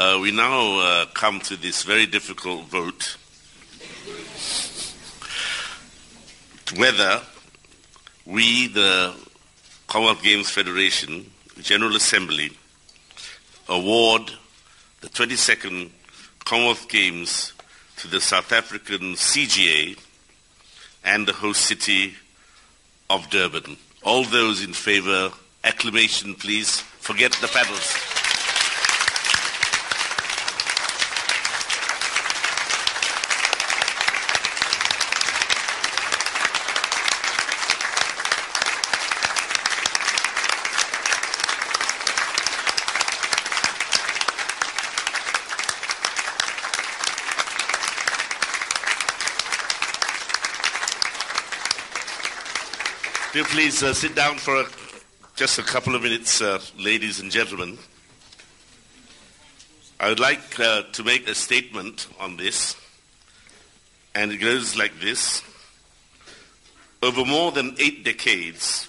Uh, we now uh, come to this very difficult vote whether we, the Commonwealth Games Federation, General Assembly, award the 22nd Commonwealth Games to the South African CGA and the host city of Durban. All those in favor, acclamation please. Forget the paddles. Do you please uh, sit down for a, just a couple of minutes, uh, ladies and gentlemen? I would like uh, to make a statement on this, and it goes like this. Over more than eight decades,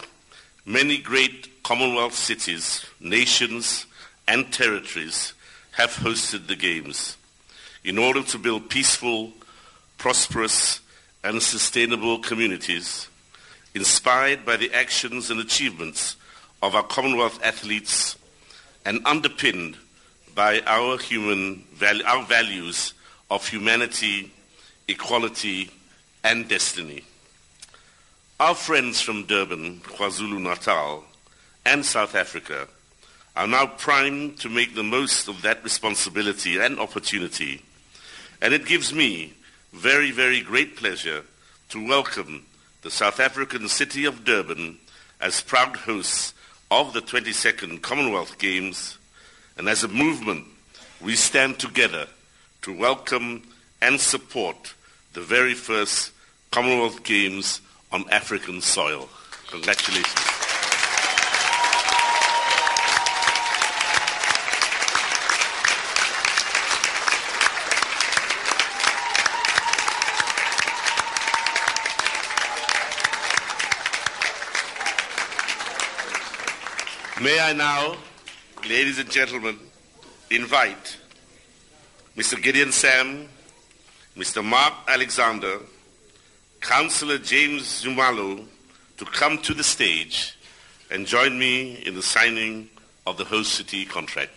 many great Commonwealth cities, nations, and territories have hosted the Games in order to build peaceful, prosperous, and sustainable communities inspired by the actions and achievements of our Commonwealth athletes and underpinned by our human our values of humanity, equality, and destiny. Our friends from Durban, KwaZulu-Natal, and South Africa are now primed to make the most of that responsibility and opportunity. And it gives me very, very great pleasure to welcome the South African city of Durban as proud hosts of the 22nd Commonwealth Games, and as a movement, we stand together to welcome and support the very first Commonwealth Games on African soil. Congratulations. May I now, ladies and gentlemen, invite Mr. Gideon Sam, Mr. Mark Alexander, Councillor James Nxumalo to come to the stage and join me in the signing of the host city contract.